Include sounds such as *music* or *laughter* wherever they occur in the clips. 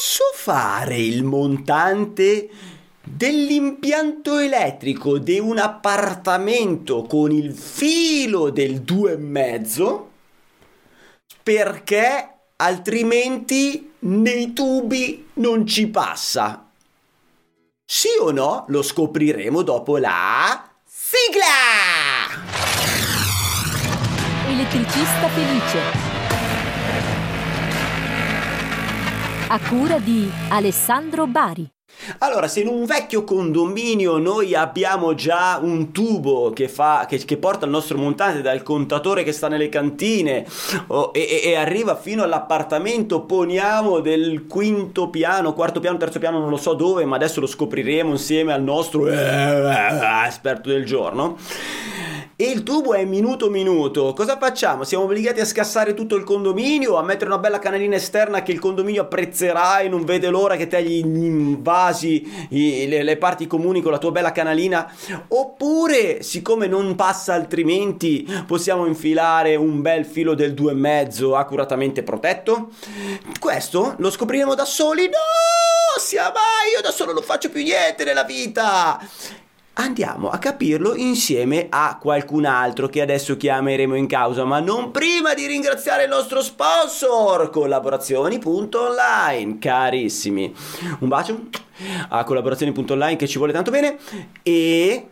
posso fare il montante dell'impianto elettrico di un appartamento con il filo del 2,5 perché altrimenti nei tubi non ci passa. Sì o no? Lo scopriremo dopo la sigla! Elettricista felice. A cura di Alessandro Bari. Allora, se in un vecchio condominio noi abbiamo già un tubo che, fa, che, che porta il nostro montante dal contatore che sta nelle cantine oh, e, e, arriva fino all'appartamento, poniamo del quinto piano, quarto piano, terzo piano, non lo so dove, ma adesso lo scopriremo insieme al nostro eh, eh, esperto del giorno e il tubo è minuto minuto, cosa facciamo? Siamo obbligati a scassare tutto il condominio, a mettere una bella canalina esterna che il condominio apprezzerà e non vede l'ora che te gli invasi le, le, parti comuni con la tua bella canalina? Oppure, siccome non passa altrimenti, possiamo infilare un bel filo del 2,5 accuratamente protetto? Questo lo scopriremo da soli? No! Sia mai, io da solo non faccio più niente nella vita! Andiamo a capirlo insieme a qualcun altro che adesso chiameremo in causa, ma non prima di ringraziare il nostro sponsor, collaborazioni.online, carissimi. Un bacio a collaborazioni.online che ci vuole tanto bene e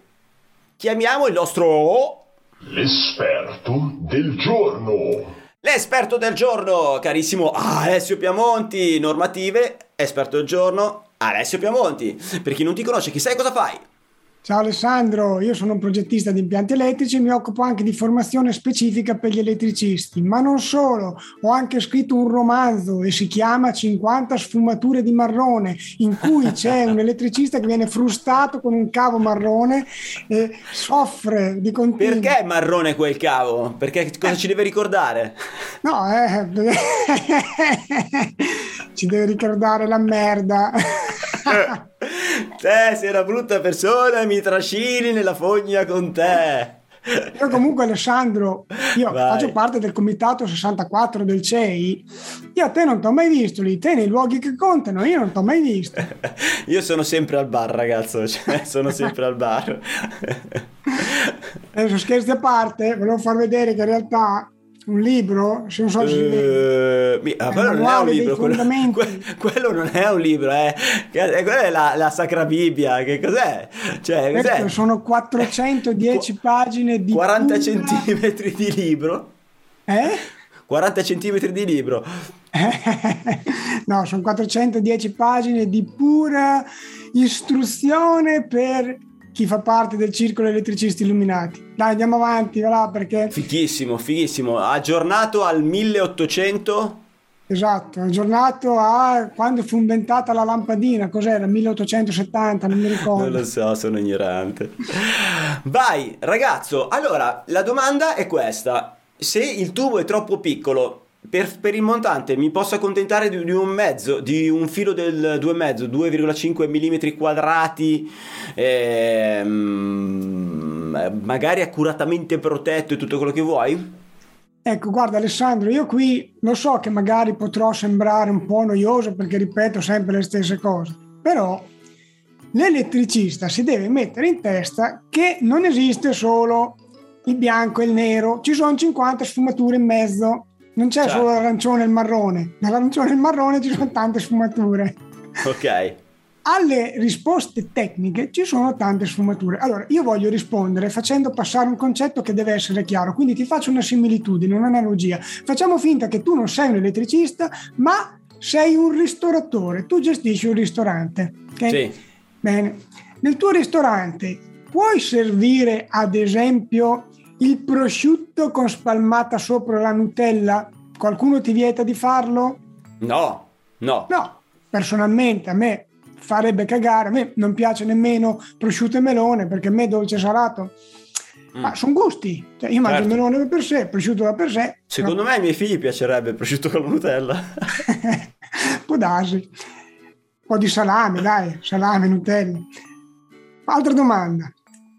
chiamiamo il nostro l'esperto del giorno. L'esperto del giorno, carissimo Alessio Piamonti, normative, esperto del giorno, Alessio Piamonti. Per chi non ti conosce, chi sai cosa fai? Ciao Alessandro, io sono un progettista di impianti elettrici e mi occupo anche di formazione specifica per gli elettricisti, ma non solo, ho anche scritto un romanzo e si chiama 50 sfumature di marrone, in cui c'è un *laughs* elettricista che viene frustato con un cavo marrone e soffre di continuo. Perché è marrone quel cavo? Perché cosa ci deve ricordare? No, eh, *laughs* ci deve ricordare la merda. *laughs* te sei una brutta persona mi trascini nella fogna con te. Io comunque Alessandro, io Vai. faccio parte del comitato 64 del CEI, io a te non ti ho mai visto lì, te nei luoghi che contano, io non ti ho mai visto. *laughs* io sono sempre al bar ragazzo, cioè, sono sempre al bar. *laughs* Adesso scherzi a parte, volevo far vedere che in realtà un libro, se non so se... Uh, mi, ah, quello non è un libro, quello, *laughs* que, quello, non è un libro, eh. quella è la, la, Sacra Bibbia, che cos'è? Cioè, cos'è? Ecco, sono 410 *laughs* Qu- pagine di... 40 pura... centimetri di libro? Eh? 40 centimetri di libro. *laughs* no, sono 410 pagine di pura istruzione per chi fa parte del circolo elettricisti illuminati. Dai, andiamo avanti, va là perché... Fighissimo, fighissimo. Aggiornato al 1800? Esatto, aggiornato a quando fu inventata la lampadina, cos'era? 1870, non mi *laughs* ricordo. non lo so, sono ignorante. Vai, ragazzo, allora la domanda è questa. Se il tubo è troppo piccolo, per, per, il montante mi posso accontentare di, di, un mezzo, di un filo del 2,5, 2,5 mm quadrati, ehm, magari accuratamente protetto e tutto quello che vuoi? Ecco, guarda Alessandro, io qui lo so che magari potrò sembrare un po' noioso perché ripeto sempre le stesse cose, però l'elettricista si deve mettere in testa che non esiste solo il bianco e il nero, ci sono 50 sfumature in mezzo non c'è certo. solo l'arancione e il marrone, nell'arancione e il marrone ci sono tante sfumature. Ok. Alle risposte tecniche ci sono tante sfumature. Allora, io voglio rispondere facendo passare un concetto che deve essere chiaro, quindi ti faccio una similitudine, un'analogia. Facciamo finta che tu non sei un elettricista, ma sei un ristoratore, tu gestisci un ristorante. Okay? Sì. Bene. Nel tuo ristorante puoi servire, ad esempio, il prosciutto con spalmata sopra la Nutella, qualcuno ti vieta di farlo? No, no. No, personalmente a me farebbe cagare, a me non piace nemmeno prosciutto e melone perché a me dolce salato. Mm. Ma sono gusti, cioè, io mangio certo. il melone per sé, il prosciutto va per sé. Secondo no. me ai miei figli piacerebbe il prosciutto con la Nutella. *laughs* Può darsi. Un po' di salame, dai, salame, Nutella. Altra domanda.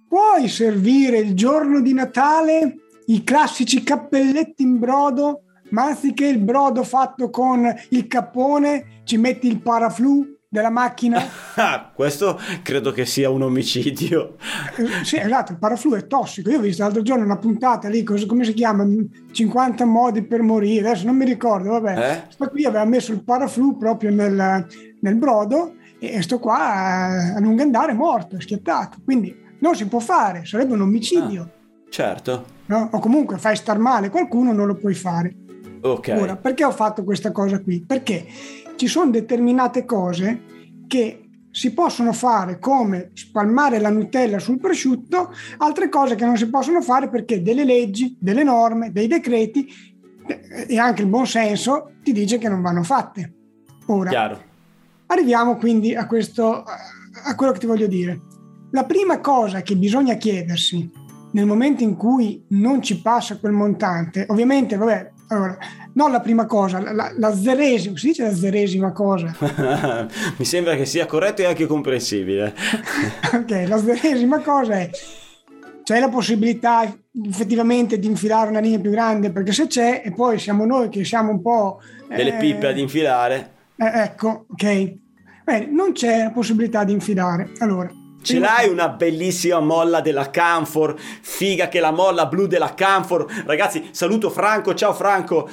Puoi servire il giorno di Natale i classici cappelletti in brodo ma anziché il brodo fatto con il cappone ci metti il paraflu della macchina. *laughs* Ah, questo credo che sia un omicidio. Eh, sì, esatto, il paraflu è tossico. Io ho visto l'altro giorno una puntata lì, cos- come si chiama? 50 modi per morire, adesso non mi ricordo, vabbè. Eh? Sto qui aveva messo il paraflu proprio nel, nel brodo e sto qua a, lungo andare morto, è schiattato. Quindi non si può fare, sarebbe un omicidio. Certo. no? O comunque fai star male qualcuno, non lo puoi fare. Ok. Ora, perché ho fatto questa cosa qui? Perché ci sono determinate cose che si possono fare come spalmare la Nutella sul prosciutto, altre cose che non si possono fare perché delle leggi, delle norme, dei decreti eh, e anche il buon senso ti dice che non vanno fatte. Ora, Chiaro. arriviamo quindi a questo a quello che ti voglio dire. La prima cosa che bisogna chiedersi nel momento in cui non ci passa quel montante, ovviamente, vabbè, allora, non la prima cosa, la, la, zeresima, si dice la zeresima cosa? *laughs* Mi sembra che sia corretto e anche comprensibile. *laughs* ok, la zeresima cosa è c'è la possibilità effettivamente di infilare una linea più grande perché se c'è e poi siamo noi che siamo un po' Delle eh, pippe ad infilare. eh, ecco ok Bene, non c'è la possibilità di infilare allora Ce l'hai una bellissima molla della Canfor? Figa che la molla blu della Canfor. Ragazzi, saluto Franco. Ciao Franco.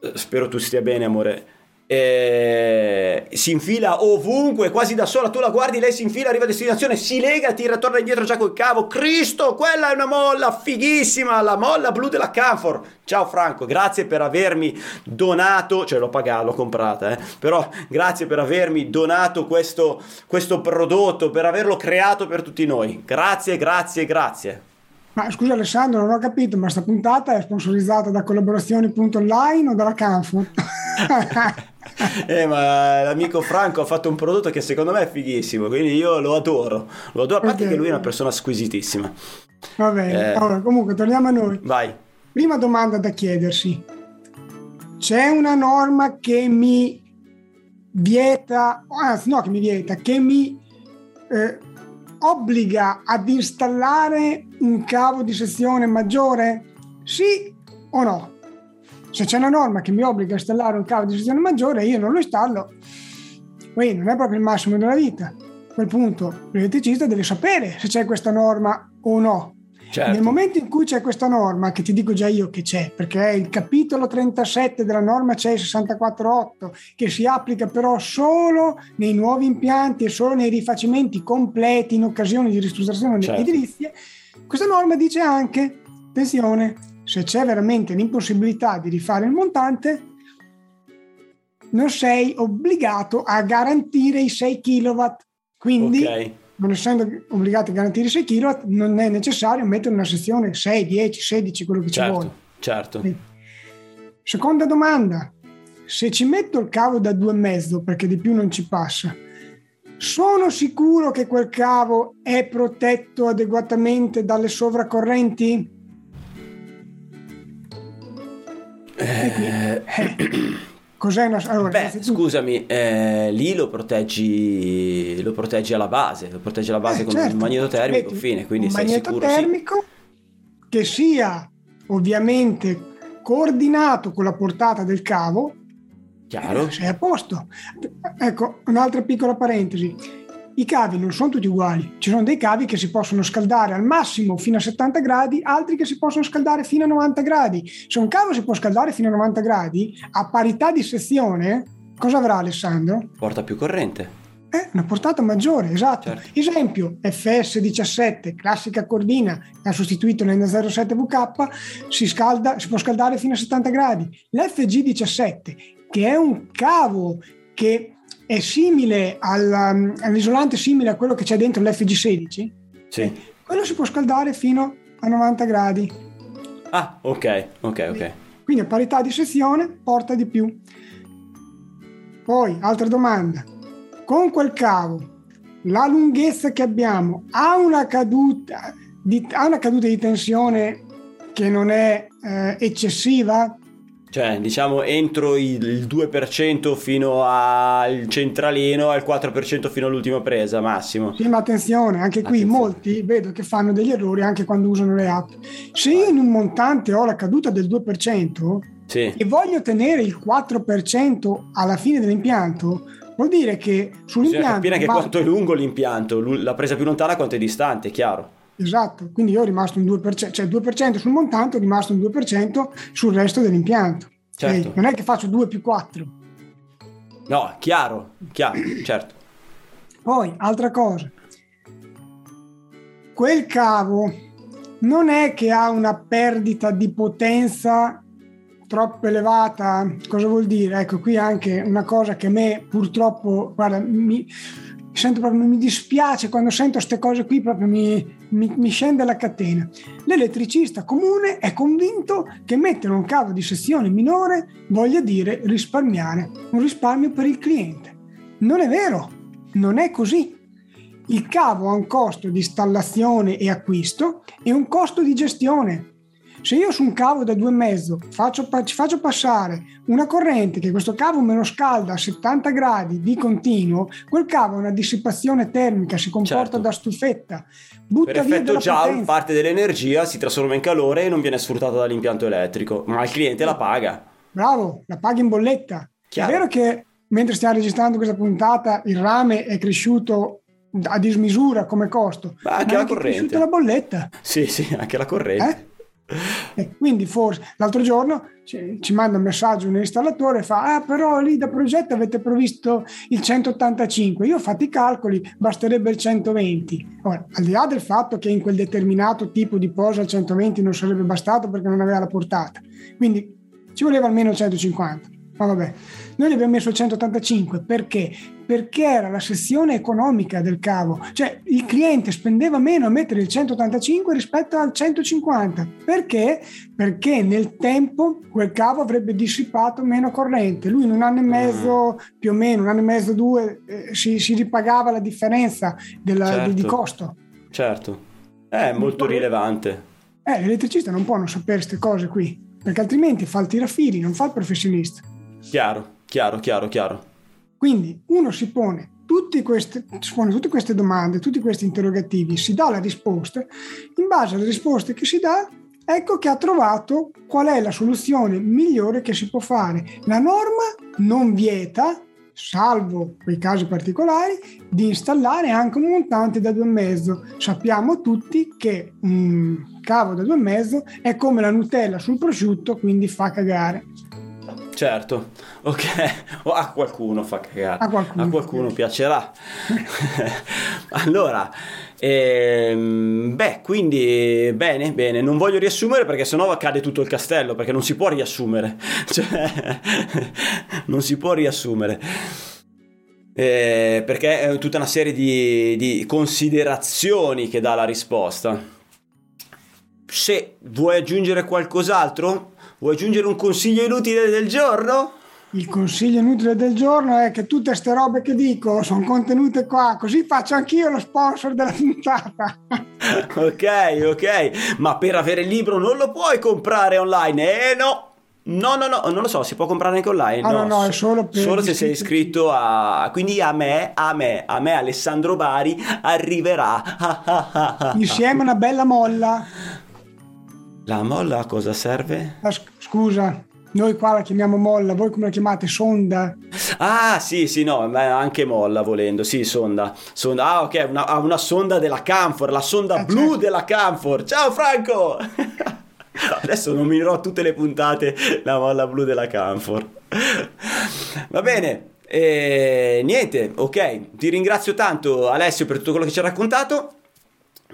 Eh, Spero tu stia bene, amore. Eh, si infila ovunque, quasi da sola. Tu la guardi, lei si infila, arriva a destinazione, si lega, tira, torna indietro già col cavo. Cristo, quella è una molla fighissima, la molla blu della Canfor. Ciao Franco, grazie per avermi donato, cioè l'ho pagato, l'ho comprata, eh. però grazie per avermi donato questo, questo prodotto, per averlo creato per tutti noi. Grazie, grazie, grazie. ma scusa Alessandro non ho capito ma sta puntata è sponsorizzata da collaborazioni.online o dalla Canfort? *laughs* *laughs* Eh, ma l'amico Franco ha fatto un prodotto che secondo me è fighissimo, quindi io lo adoro. Lo adoro, a parte Ok. che lui è una persona squisitissima. va bene Eh. allora comunque torniamo a noi Vai. prima domanda da chiedersi c'è una norma che mi vieta anzi no che mi vieta che mi eh, obbliga ad installare un cavo di sezione maggiore sì o no se c'è una norma che mi obbliga a installare un cavo di sezione maggiore io non lo installo poi non è proprio il massimo della vita a quel punto l'elettricista deve sapere se c'è questa norma o no Certo. nel momento in cui c'è questa norma, che ti dico già io che c'è, perché è il capitolo 37 della norma CE 648, che si applica però solo nei nuovi impianti e solo nei rifacimenti completi in occasione di ristrutturazione Certo. edilizie, questa norma dice anche, attenzione, se c'è veramente l'impossibilità di rifare il montante, non sei obbligato a garantire i 6 kW. Quindi Ok. non essendo obbligati a garantire 6 kW, non è necessario mettere una sezione 6, 10, 16, quello che ci vuole. Certo, certo. Seconda domanda, se ci metto il cavo da 2,5 perché di più non ci passa, sono sicuro che quel cavo è protetto adeguatamente dalle sovracorrenti? Eh, eh, cos'è una... Allora, Beh, innanzitutto- scusami, eh, lì lo proteggi, lo proteggi alla base, lo proteggi alla base Eh, con certo. un magneto termico, Metti fine, quindi un sei magneto sicuro, sì. termico che sia ovviamente coordinato con la portata del cavo, Chiaro? sei a posto. Ecco, un'altra piccola parentesi. I cavi non sono tutti uguali, ci sono dei cavi che si possono scaldare al massimo fino a 70 gradi, altri che si possono scaldare fino a 90 gradi. Se un cavo si può scaldare fino a 90 gradi, a parità di sezione, cosa avrà Alessandro? Porta più corrente. Eh, una portata maggiore, esatto. Certo. Esempio, FS17, classica cordina che ha sostituito l'N07 VK, si, scalda, si può scaldare fino a 70 gradi. L'FG17, che è un cavo che è simile al- all'isolante simile a quello che c'è dentro l'FG16, Sì. quello si può scaldare fino a 90 gradi. Ah, ok, ok, ok. Quindi a parità di sezione porta di più. Poi, altra domanda. Con quel cavo, la lunghezza che abbiamo ha una caduta di, ha una caduta di tensione che non è eh, eccessiva? Cioè, diciamo, entro il il 2% fino al centralino, al 4% fino all'ultima presa, massimo. Sì, ma attenzione, anche qui Attenzione. molti vedo che fanno degli errori anche quando usano le app. Se io in un montante ho la caduta del 2%, Sì. e voglio ottenere il 4% alla fine dell'impianto, vuol dire che Bisogna sull'impianto... capire anche va- quanto è lungo l'impianto, la presa più lontana quanto è distante, è chiaro. Esatto, quindi io ho rimasto un 2%, cioè 2% sul montante, ho rimasto un 2% sul resto dell'impianto. Certo. Ok? Non è che faccio 2 più 4. No, chiaro, chiaro, *clears throat* certo. Poi, altra cosa, quel cavo non è che ha una perdita di potenza troppo elevata. Cosa vuol dire? Ecco, qui anche una cosa che a me purtroppo, guarda, mi, sento proprio, mi dispiace quando sento queste cose qui, proprio mi, mi, mi scende la catena. L'elettricista comune è convinto che mettere un cavo di sezione minore voglia dire risparmiare, un risparmio per il cliente. Non è vero, non è così. Il cavo ha un costo di installazione e acquisto e un costo di gestione. Se io su un cavo da 2,5 faccio, ci faccio passare una corrente che questo cavo me lo scalda a 70 gradi di continuo, quel cavo ha una dissipazione termica, si comporta Certo. da stufetta, butta Per via effetto già potenza. parte dell'energia si trasforma in calore e non viene sfruttata dall'impianto elettrico, ma il cliente la paga. Bravo, la paghi in bolletta. Chiaro. È vero che mentre stiamo registrando questa puntata il rame è cresciuto a dismisura come costo, Ma anche ma è la corrente. cresciuta la bolletta. Sì, sì, anche la corrente. E quindi forse l'altro giorno ci, ci manda un messaggio un installatore e fa ah però lì da progetto avete previsto il 185 io ho fatto i calcoli basterebbe il 120 ora al di là del fatto che in quel determinato tipo di posa il 120 non sarebbe bastato perché non aveva la portata quindi ci voleva almeno il 150 ma vabbè noi abbiamo messo il 185 perché? Perché era la sezione economica del cavo, cioè il cliente spendeva meno a mettere il 185 rispetto al 150. Perché? Perché nel tempo quel cavo avrebbe dissipato meno corrente. Lui in un anno e mezzo, più o meno, un anno e mezzo, due, eh, si, si ripagava la differenza della- di, di Certo. costo. Certo. È molto rilevante. Eh, l'elettricista non può non sapere queste cose qui, perché altrimenti fa il tirafili, non fa il professionista. Chiaro, chiaro, chiaro, chiaro. Quindi uno si pone, queste, si pone tutte queste domande, tutti questi interrogativi, si dà la risposta, in base alle risposte che si dà, ecco che ha trovato qual è la soluzione migliore che si può fare. La norma non vieta, salvo quei casi particolari, di installare anche un montante da 2,5. Sappiamo tutti che un cavo da 2,5 è come la Nutella sul prosciutto, quindi fa cagare. Certo, ok. *laughs* O a qualcuno fa cagare. A qualcuno. A qualcuno piacerà. *laughs* allora, ehm, beh, quindi bene, bene. Non voglio riassumere perché sennò cade tutto il castello, perché non si può riassumere. *laughs* Cioè, non si può riassumere. Eh, perché è tutta una serie di, di considerazioni che dà la risposta. Se vuoi aggiungere qualcos'altro, vuoi aggiungere un consiglio inutile del giorno? Il consiglio inutile del giorno è che tutte queste robe che dico sono contenute qua, così faccio anch'io lo sponsor della puntata. *laughs* ok, ok, ma per avere il libro non lo puoi comprare online, eh no! No, no, no, non lo so, si può comprare anche online. Ah, no, no, è solo per Solo se sei iscritto a... Quindi a me, a me, a me Alessandro Bari arriverà. *laughs* Insieme una bella molla. La molla a cosa serve? Ah, sc- Scusa, noi qua la chiamiamo molla, voi come la chiamate? Sonda? Ah, sì, sì, no, ma anche molla volendo, sì, sonda. sonda. Ah, ok, una, ah, una sonda della Camfor, la sonda Eh, blu certo. della Camfor. Ciao Franco! *laughs* Adesso nominerò tutte le puntate la molla blu della Camfor. Va bene. E niente, ok, ti ringrazio tanto Alessio per tutto quello che ci hai raccontato.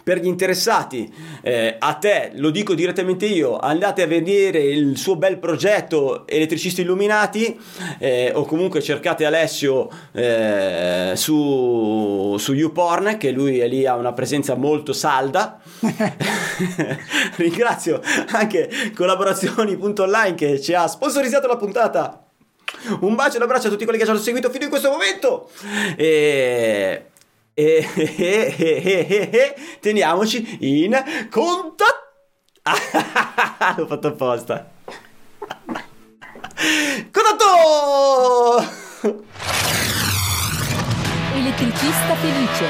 Per gli interessati, eh, a te lo dico direttamente io, andate a vedere il suo bel progetto Elettricisti Illuminati eh, o comunque cercate Alessio eh, su, su YouPorn che lui è lì ha una presenza molto salda. *laughs* Ringrazio anche collaborazioni.online che ci ha sponsorizzato la puntata. Un bacio e un abbraccio a tutti quelli che ci hanno seguito fino in questo momento. E, e, e- e- e- teniamoci in contatto. *laughs* L'ho fatto apposta. Contatto! Elettricista felice.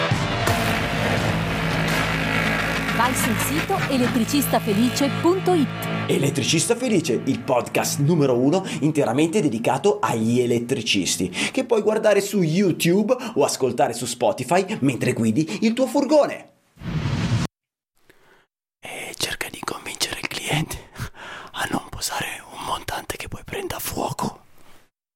Vai sul sito elettricistafelice.it. Elettricista Felice, il podcast numero uno interamente dedicato agli elettricisti, che puoi guardare su YouTube o ascoltare su Spotify mentre guidi il tuo furgone. E cerca di convincere il cliente a non posare un montante che poi prenda fuoco.